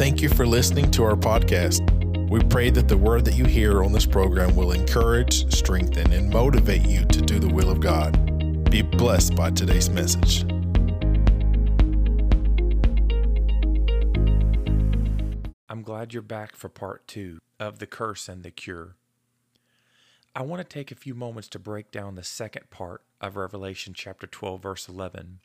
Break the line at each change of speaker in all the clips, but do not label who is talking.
Thank you for listening to our podcast. We pray that the word that you hear on this program will encourage, strengthen, and motivate you to do the will of God. Be blessed by today's message.
I'm glad you're back for part two of The Curse and the Cure. I want to take a few moments to break down the second part of Revelation chapter 12, verse 11.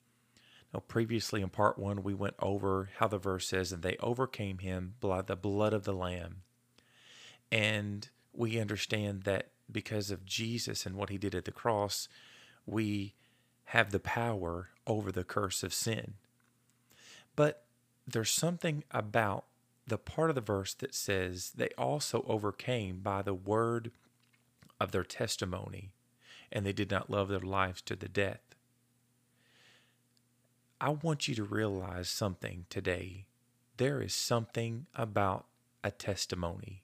Now, previously in part one, we went over how the verse says, and they overcame him by the blood of the Lamb. And we understand that because of Jesus and what he did at the cross, we have the power over the curse of sin. But there's something about the part of the verse that says they also overcame by the word of their testimony, and they did not love their lives to the death. I want you to realize something today. There is something about a testimony.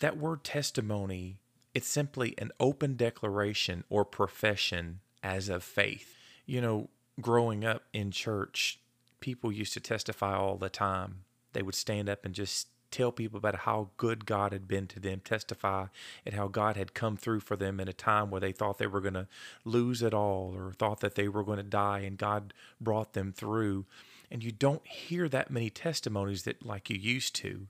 That word testimony, it's simply an open declaration or profession as of faith. You know, growing up in church, people used to testify all the time they would stand up and just tell people about how good God had been to them, testify and how God had come through for them in a time where they thought they were going to lose it all or thought that they were going to die and God brought them through. And you don't hear that many testimonies that like you used to.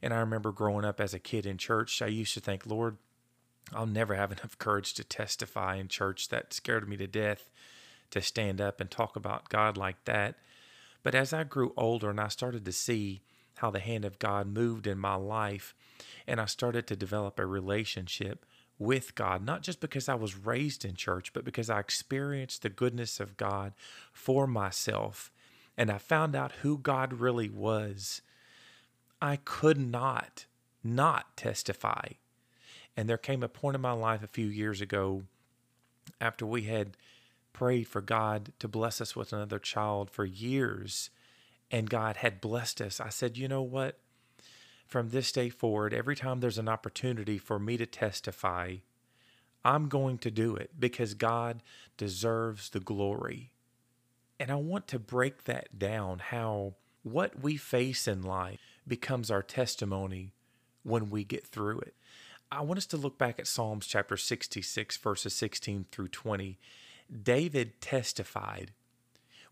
And I remember growing up as a kid in church, I used to think, Lord, I'll never have enough courage to testify in church. That scared me to death to stand up and talk about God like that. But as I grew older and I started to see how the hand of God moved in my life, and I started to develop a relationship with God, not just because I was raised in church, but because I experienced the goodness of God for myself and I found out who God really was, I could not not testify. And there came a point in my life a few years ago after we had prayed for God to bless us with another child for years, and God had blessed us, I said, you know what? From this day forward, every time there's an opportunity for me to testify, I'm going to do it because God deserves the glory. And I want to break that down how what we face in life becomes our testimony when we get through it. I want us to look back at Psalms chapter 66, verses 16 through 20. David testified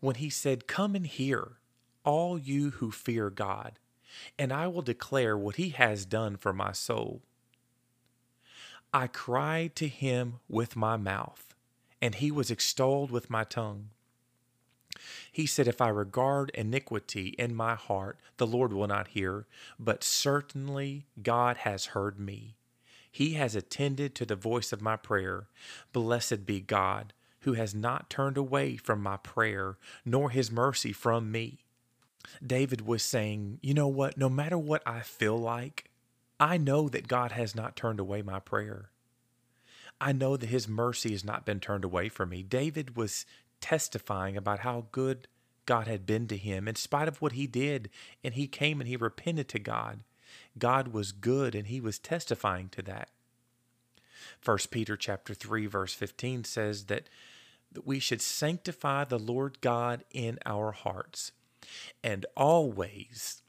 when he said, Come and hear, all you who fear God, and I will declare what he has done for my soul. I cried to him with my mouth, and he was extolled with my tongue. He said, If I regard iniquity in my heart, the Lord will not hear, but certainly God has heard me. He has attended to the voice of my prayer. Blessed be God who has not turned away from my prayer, nor his mercy from me. David was saying, You know what? No matter what I feel like, I know that God has not turned away my prayer. I know that his mercy has not been turned away from me. David was testifying about how good God had been to him in spite of what he did, and he came and he repented to God. God was good and he was testifying to that. First Peter chapter 3 verse 15 says that that we should sanctify the Lord God in our hearts and always,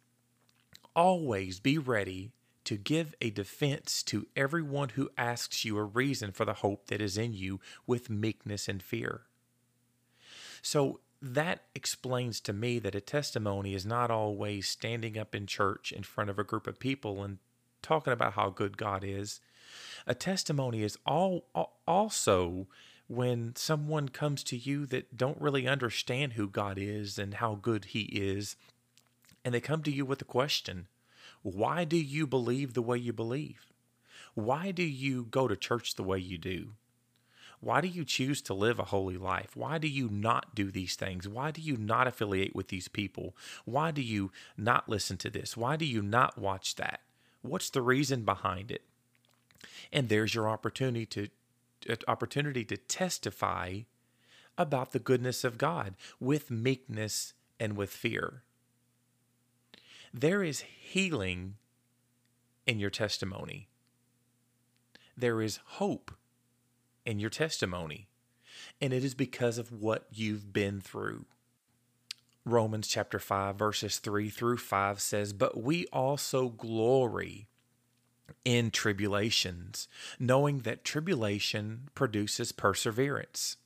always be ready to give a defense to everyone who asks you a reason for the hope that is in you with meekness and fear. So that explains to me that a testimony is not always standing up in church in front of a group of people and talking about how good God is. A testimony is all also when someone comes to you that don't really understand who God is and how good He is, and they come to you with a question Why do you believe the way you believe? Why do you go to church the way you do? Why do you choose to live a holy life? Why do you not do these things? Why do you not affiliate with these people? Why do you not listen to this? Why do you not watch that? What's the reason behind it? And there's your opportunity to opportunity to testify about the goodness of God with meekness and with fear. There is healing in your testimony. There is hope in your testimony. And it is because of what you've been through. Romans chapter 5, verses 3 through 5 says, But we also glory in tribulations, knowing that tribulation produces perseverance,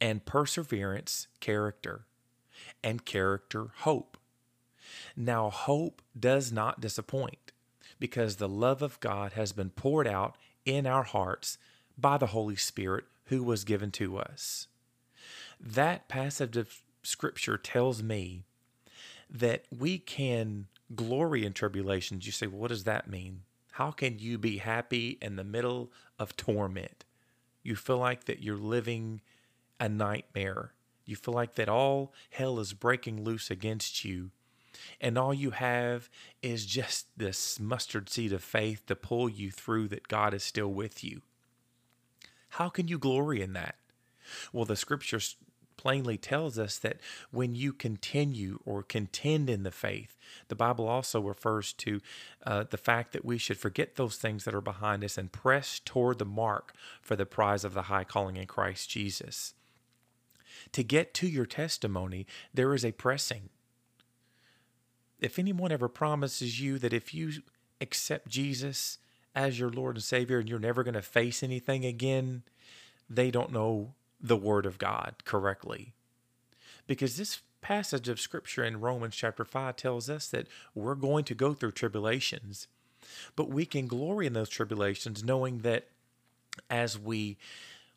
and perseverance, character, and character, hope. Now, hope does not disappoint because the love of God has been poured out in our hearts by the Holy Spirit who was given to us. That passage of scripture tells me that we can glory in tribulations. You say, well, what does that mean? How can you be happy in the middle of torment? You feel like that you're living a nightmare. You feel like that all hell is breaking loose against you. And all you have is just this mustard seed of faith to pull you through that God is still with you. How can you glory in that? Well, the scriptures plainly tells us that when you continue or contend in the faith, the Bible also refers to uh, the fact that we should forget those things that are behind us and press toward the mark for the prize of the high calling in Christ Jesus. To get to your testimony, there is a pressing. If anyone ever promises you that if you accept Jesus as your Lord and Savior and you're never going to face anything again, they don't know the Word of God correctly. Because this passage of Scripture in Romans chapter 5 tells us that we're going to go through tribulations, but we can glory in those tribulations knowing that as we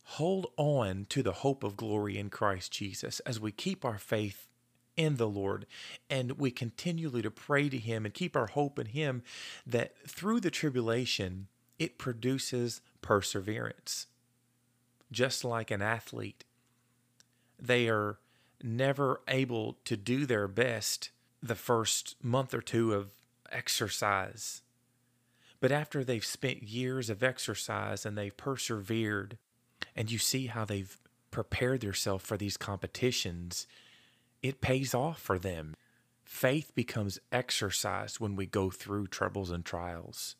hold on to the hope of glory in Christ Jesus, as we keep our faith in the Lord and we continually to pray to Him and keep our hope in Him, that through the tribulation, it produces perseverance just like an athlete. They are never able to do their best the first month or two of exercise. But after they've spent years of exercise and they've persevered, and you see how they've prepared themselves for these competitions, it pays off for them. Faith becomes exercised when we go through troubles and trials.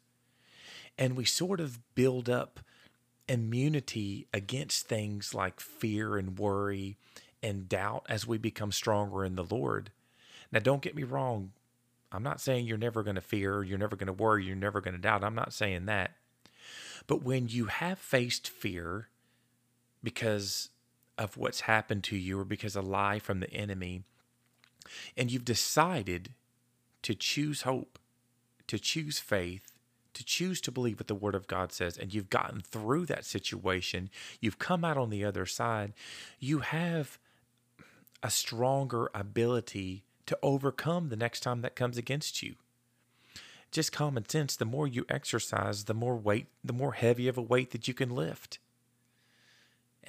And we sort of build up immunity against things like fear and worry and doubt as we become stronger in the Lord. Now, don't get me wrong. I'm not saying you're never going to fear, you're never going to worry, you're never going to doubt. I'm not saying that. But when you have faced fear because of what's happened to you or because a lie from the enemy, and you've decided to choose hope, to choose faith, to choose to believe what the Word of God says, and you've gotten through that situation, you've come out on the other side, you have a stronger ability to overcome the next time that comes against you. Just common sense, the more you exercise, the more weight, the more heavy of a weight that you can lift.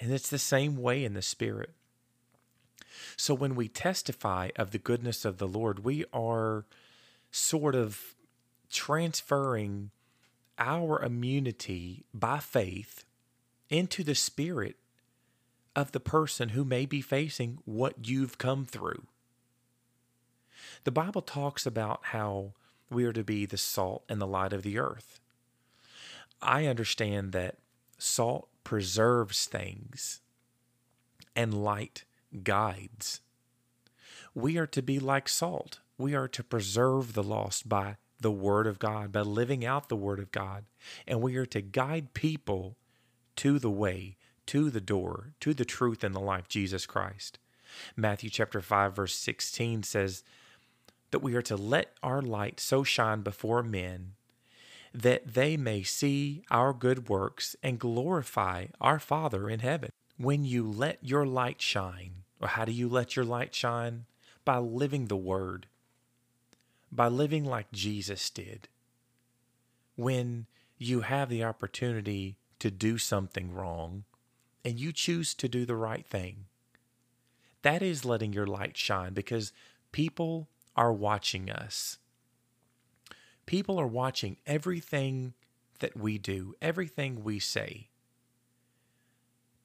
And it's the same way in the Spirit. So when we testify of the goodness of the Lord, we are sort of transferring our immunity by faith into the spirit of the person who may be facing what you've come through. The Bible talks about how we are to be the salt and the light of the earth. I understand that salt preserves things and light guides. We are to be like salt. We are to preserve the lost by the Word of God, by living out the Word of God. And we are to guide people to the way, to the door, to the truth and the life, Jesus Christ. Matthew chapter 5, verse 16 says that we are to let our light so shine before men that they may see our good works and glorify our Father in heaven. When you let your light shine, or how do you let your light shine? By living the Word by living like Jesus did. When you have the opportunity to do something wrong and you choose to do the right thing, that is letting your light shine because people are watching us. People are watching everything that we do, everything we say.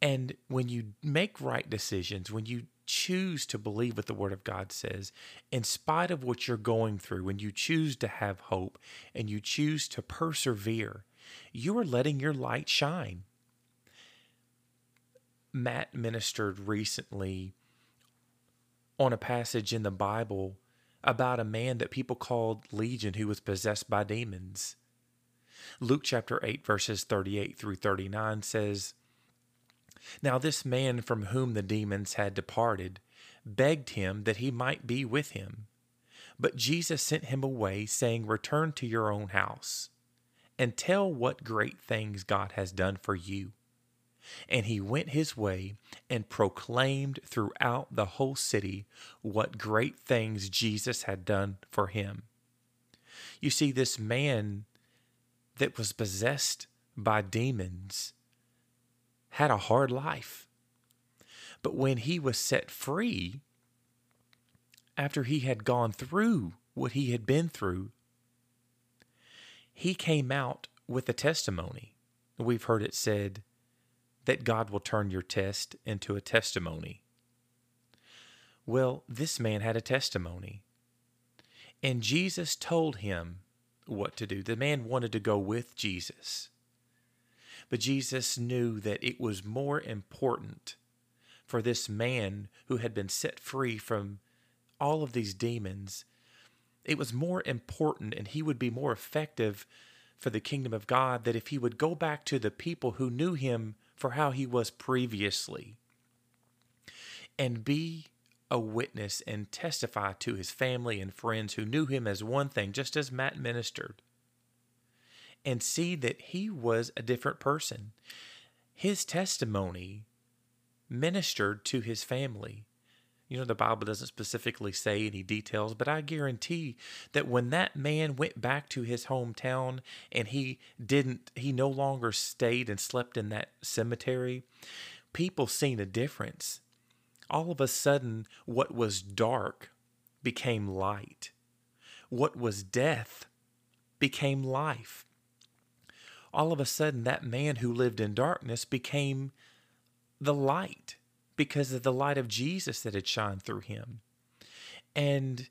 And when you make right decisions, when you choose to believe what the Word of God says, in spite of what you're going through, when you choose to have hope and you choose to persevere, you are letting your light shine. Matt ministered recently on a passage in the Bible about a man that people called Legion who was possessed by demons. Luke chapter 8, verses 38 through 39 says, Now this man from whom the demons had departed begged him that he might be with him. But Jesus sent him away, saying, Return to your own house and tell what great things God has done for you. And he went his way and proclaimed throughout the whole city what great things Jesus had done for him. You see, this man that was possessed by demons had a hard life. But when he was set free, after he had gone through what he had been through, he came out with a testimony. We've heard it said that God will turn your test into a testimony. Well, this man had a testimony. And Jesus told him what to do. The man wanted to go with Jesus. But Jesus knew that it was more important for this man who had been set free from all of these demons. It was more important and he would be more effective for the kingdom of God that if he would go back to the people who knew him for how he was previously and be a witness and testify to his family and friends who knew him as one thing, just as Matt ministered, and see that he was a different person. His testimony ministered to his family. You know, the Bible doesn't specifically say any details, but I guarantee that when that man went back to his hometown and he didn't, he no longer stayed and slept in that cemetery, people seen a difference all of a sudden, what was dark became light. What was death became life. All of a sudden, that man who lived in darkness became the light because of the light of Jesus that had shined through him. And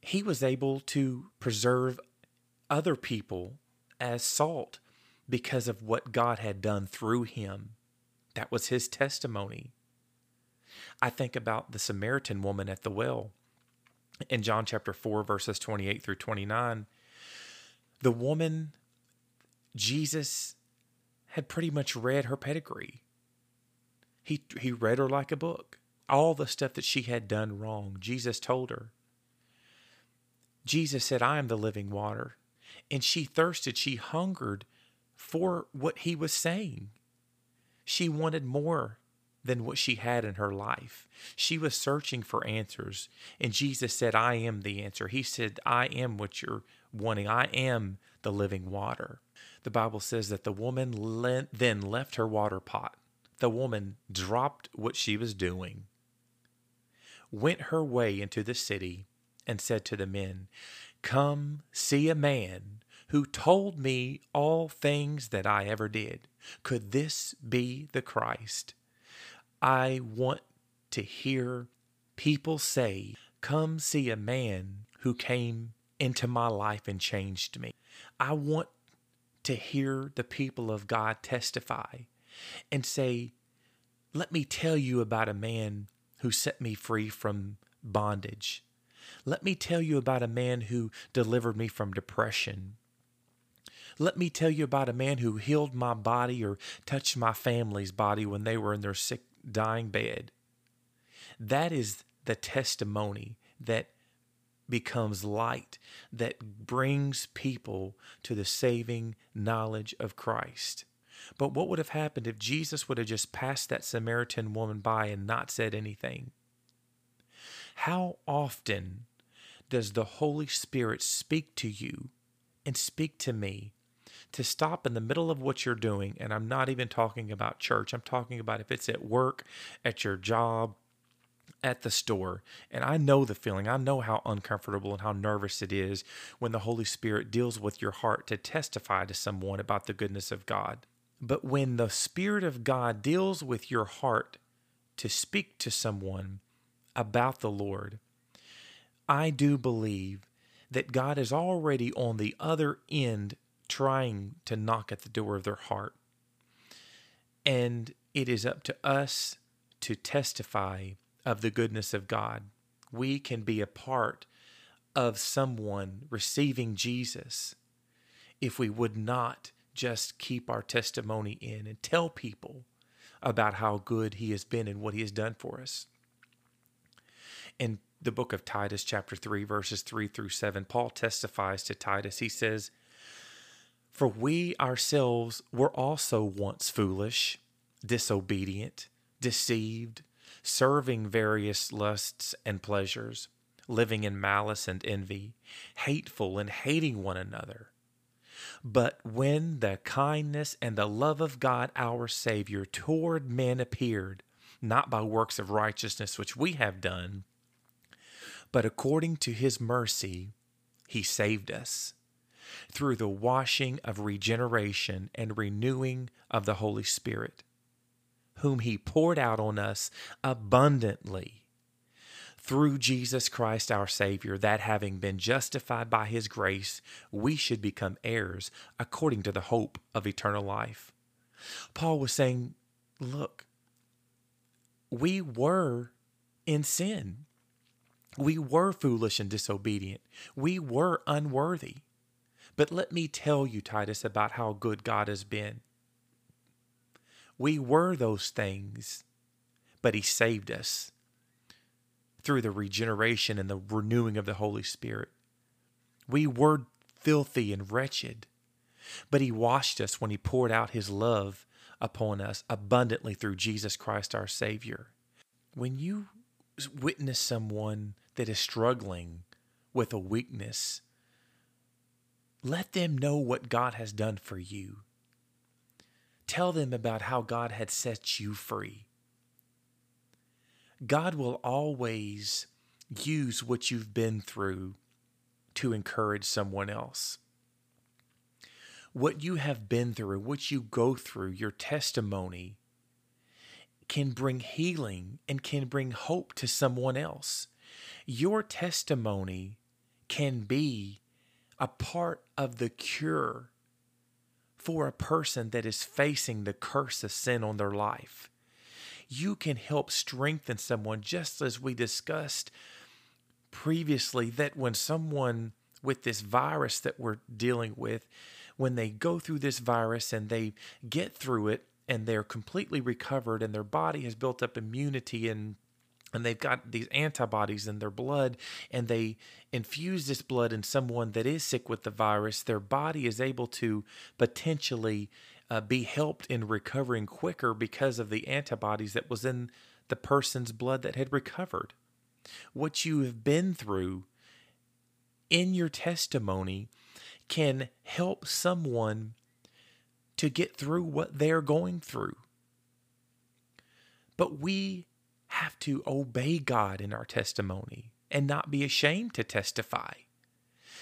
he was able to preserve other people as salt because of what God had done through him. That was his testimony. I think about the Samaritan woman at the well in John chapter 4, verses 28 through 29. The woman, Jesus had pretty much read her pedigree. He, he read her like a book. All the stuff that she had done wrong, Jesus told her. Jesus said, I am the living water. And she thirsted, she hungered for what he was saying. She wanted more than what she had in her life. She was searching for answers, and Jesus said, I am the answer. He said, I am what you're wanting. I am the living water. The Bible says that the woman le- then left her water pot. The woman dropped what she was doing, went her way into the city, and said to the men, Come see a man who told me all things that I ever did. Could this be the Christ? I want to hear people say, Come see a man who came into my life and changed me. I want to hear the people of God testify and say, Let me tell you about a man who set me free from bondage. Let me tell you about a man who delivered me from depression. Let me tell you about a man who healed my body or touched my family's body when they were in their sick dying bed. That is the testimony that becomes light, that brings people to the saving knowledge of Christ. But what would have happened if Jesus would have just passed that Samaritan woman by and not said anything? How often does the Holy Spirit speak to you and speak to me to stop in the middle of what you're doing. And I'm not even talking about church, I'm talking about if it's at work, at your job, at the store. And I know the feeling. I know how uncomfortable and how nervous it is when the Holy Spirit deals with your heart to testify to someone about the goodness of God. But when the Spirit of God deals with your heart to speak to someone about the Lord, I do believe that God is already on the other end trying to knock at the door of their heart. And it is up to us to testify of the goodness of God. we can be a part of someone receiving Jesus if we would not just keep our testimony in and tell people about how good he has been and what he has done for us. In the book of Titus, chapter 3, verses 3 through 7, Paul testifies to Titus. He says, For we ourselves were also once foolish, disobedient, deceived, serving various lusts and pleasures, living in malice and envy, hateful and hating one another. But when the kindness and the love of God our Savior toward men appeared, not by works of righteousness which we have done, but according to his mercy, he saved us through the washing of regeneration and renewing of the Holy Spirit, whom he poured out on us abundantly through Jesus Christ our Savior, that having been justified by his grace, we should become heirs according to the hope of eternal life. Paul was saying, Look, we were in sin. We were foolish and disobedient. We were unworthy. But let me tell you, Titus, about how good God has been. We were those things, but He saved us through the regeneration and the renewing of the Holy Spirit. We were filthy and wretched, but He washed us when He poured out His love upon us abundantly through Jesus Christ our Savior. When you witness someone that is struggling with a weakness, let them know what God has done for you. Tell them about how God had set you free. God will always use what you've been through to encourage someone else. What you have been through, what you go through, your testimony can bring healing and can bring hope to someone else. Your testimony can be a part of the cure for a person that is facing the curse of sin on their life. You can help strengthen someone, just as we discussed previously, that when someone with this virus that we're dealing with, when they go through this virus and they get through it and they're completely recovered and their body has built up immunity and and they've got these antibodies in their blood and they infuse this blood in someone that is sick with the virus their body is able to potentially uh, be helped in recovering quicker because of the antibodies that was in the person's blood that had recovered. What you have been through in your testimony can help someone to get through what they're going through. But we have to obey God in our testimony and not be ashamed to testify.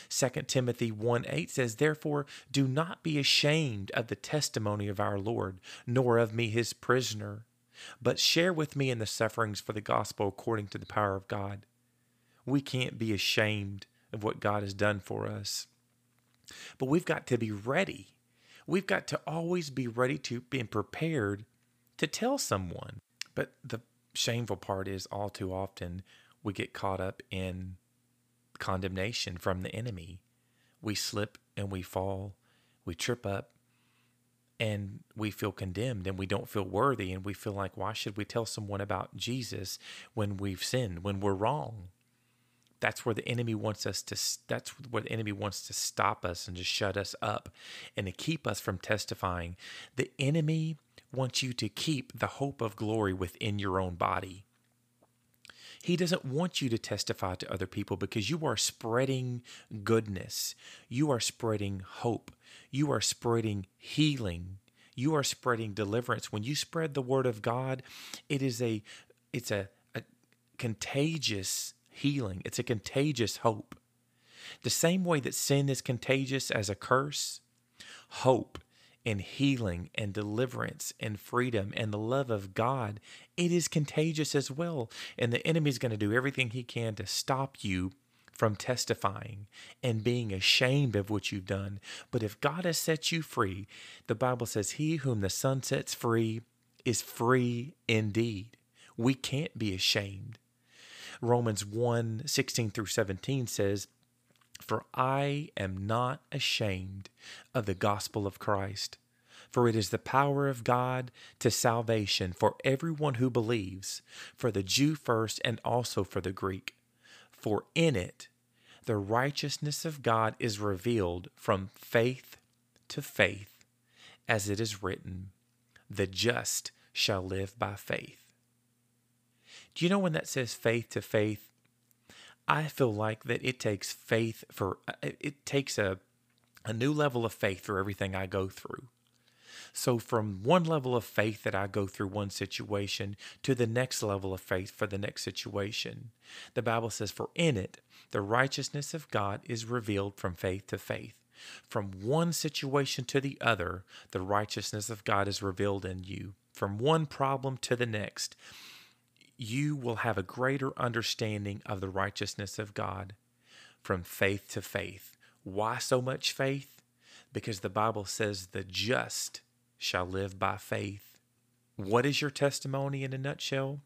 2 Timothy 1 8 says, Therefore, do not be ashamed of the testimony of our Lord, nor of me his prisoner, but share with me in the sufferings for the gospel according to the power of God. We can't be ashamed of what God has done for us. But we've got to be ready. We've got to always be ready to be prepared to tell someone. But the shameful part is all too often we get caught up in condemnation from the enemy. We slip and we fall, we trip up, and we feel condemned and we don't feel worthy. And we feel like, why should we tell someone about Jesus when we've sinned, when we're wrong? That's where the enemy wants us to, that's where the enemy wants to stop us and to shut us up and to keep us from testifying. The enemy wants you to keep the hope of glory within your own body. He doesn't want you to testify to other people because you are spreading goodness. You are spreading hope. You are spreading healing. You are spreading deliverance. When you spread the word of God, it is a it's a, a contagious healing. It's a contagious hope. The same way that sin is contagious as a curse, hope and healing and deliverance and freedom and the love of God, it is contagious as well. And the enemy is going to do everything he can to stop you from testifying and being ashamed of what you've done. But if God has set you free, the Bible says, He whom the Son sets free is free indeed. We can't be ashamed. Romans 1 16 through 17 says, For I am not ashamed of the gospel of Christ, for it is the power of God to salvation for everyone who believes, for the Jew first and also for the Greek. For in it the righteousness of God is revealed from faith to faith, as it is written, The just shall live by faith. Do you know when that says faith to faith? I feel like that it takes faith for uh, it takes a a new level of faith for everything I go through. So, from one level of faith that I go through one situation to the next level of faith for the next situation, the Bible says, For in it, the righteousness of God is revealed from faith to faith. From one situation to the other, the righteousness of God is revealed in you. From one problem to the next, you will have a greater understanding of the righteousness of God from faith to faith. Why so much faith? Because the Bible says the just shall live by faith. What is your testimony in a nutshell?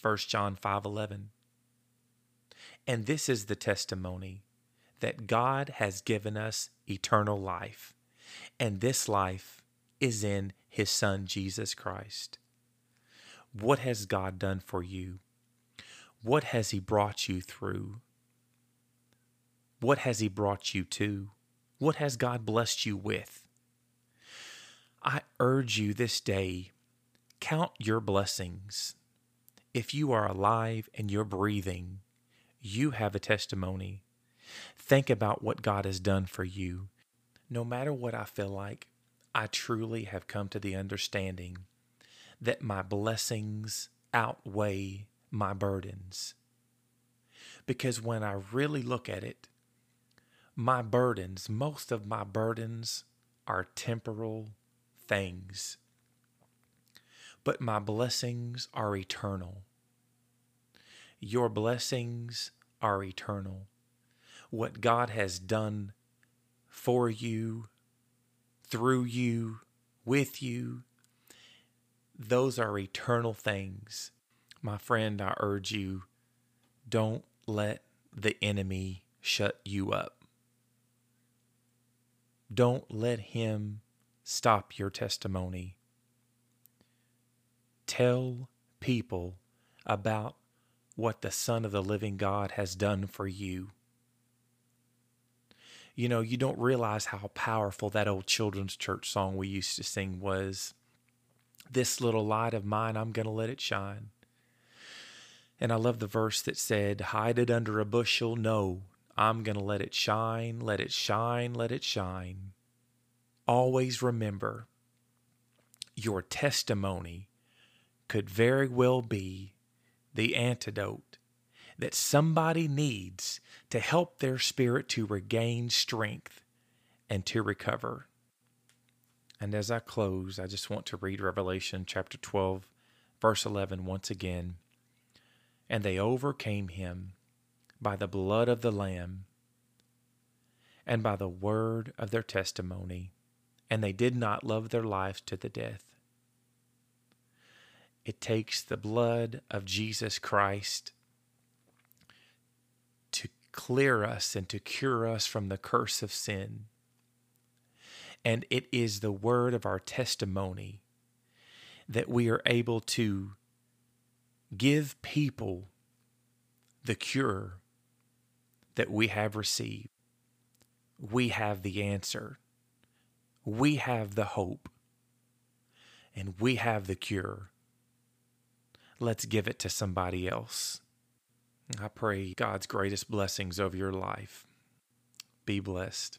1 John 5:11. And this is the testimony that God has given us eternal life, and this life is in his son Jesus Christ. What has God done for you? What has He brought you through? What has He brought you to? What has God blessed you with? I urge you this day count your blessings. If you are alive and you're breathing, you have a testimony. Think about what God has done for you. No matter what I feel like, I truly have come to the understanding that my blessings outweigh my burdens. Because when I really look at it, my burdens, most of my burdens are temporal things, but my blessings are eternal. Your blessings are eternal. What God has done for you, through you, with you, those are eternal things. My friend, I urge you don't let the enemy shut you up. Don't let him stop your testimony. Tell people about what the Son of the living God has done for you. You know, you don't realize how powerful that old children's church song we used to sing was. This little light of mine, I'm going to let it shine. And I love the verse that said, Hide it under a bushel. No, I'm going to let it shine, let it shine, let it shine. Always remember your testimony could very well be the antidote that somebody needs to help their spirit to regain strength and to recover. And as I close, I just want to read Revelation chapter 12, verse 11 once again. And they overcame him by the blood of the Lamb and by the word of their testimony, and they did not love their lives to the death. It takes the blood of Jesus Christ to clear us and to cure us from the curse of sin and it is the word of our testimony that we are able to give people the cure that we have received. We have the answer. We have the hope. And we have the cure. Let's give it to somebody else. I pray God's greatest blessings over your life. Be blessed.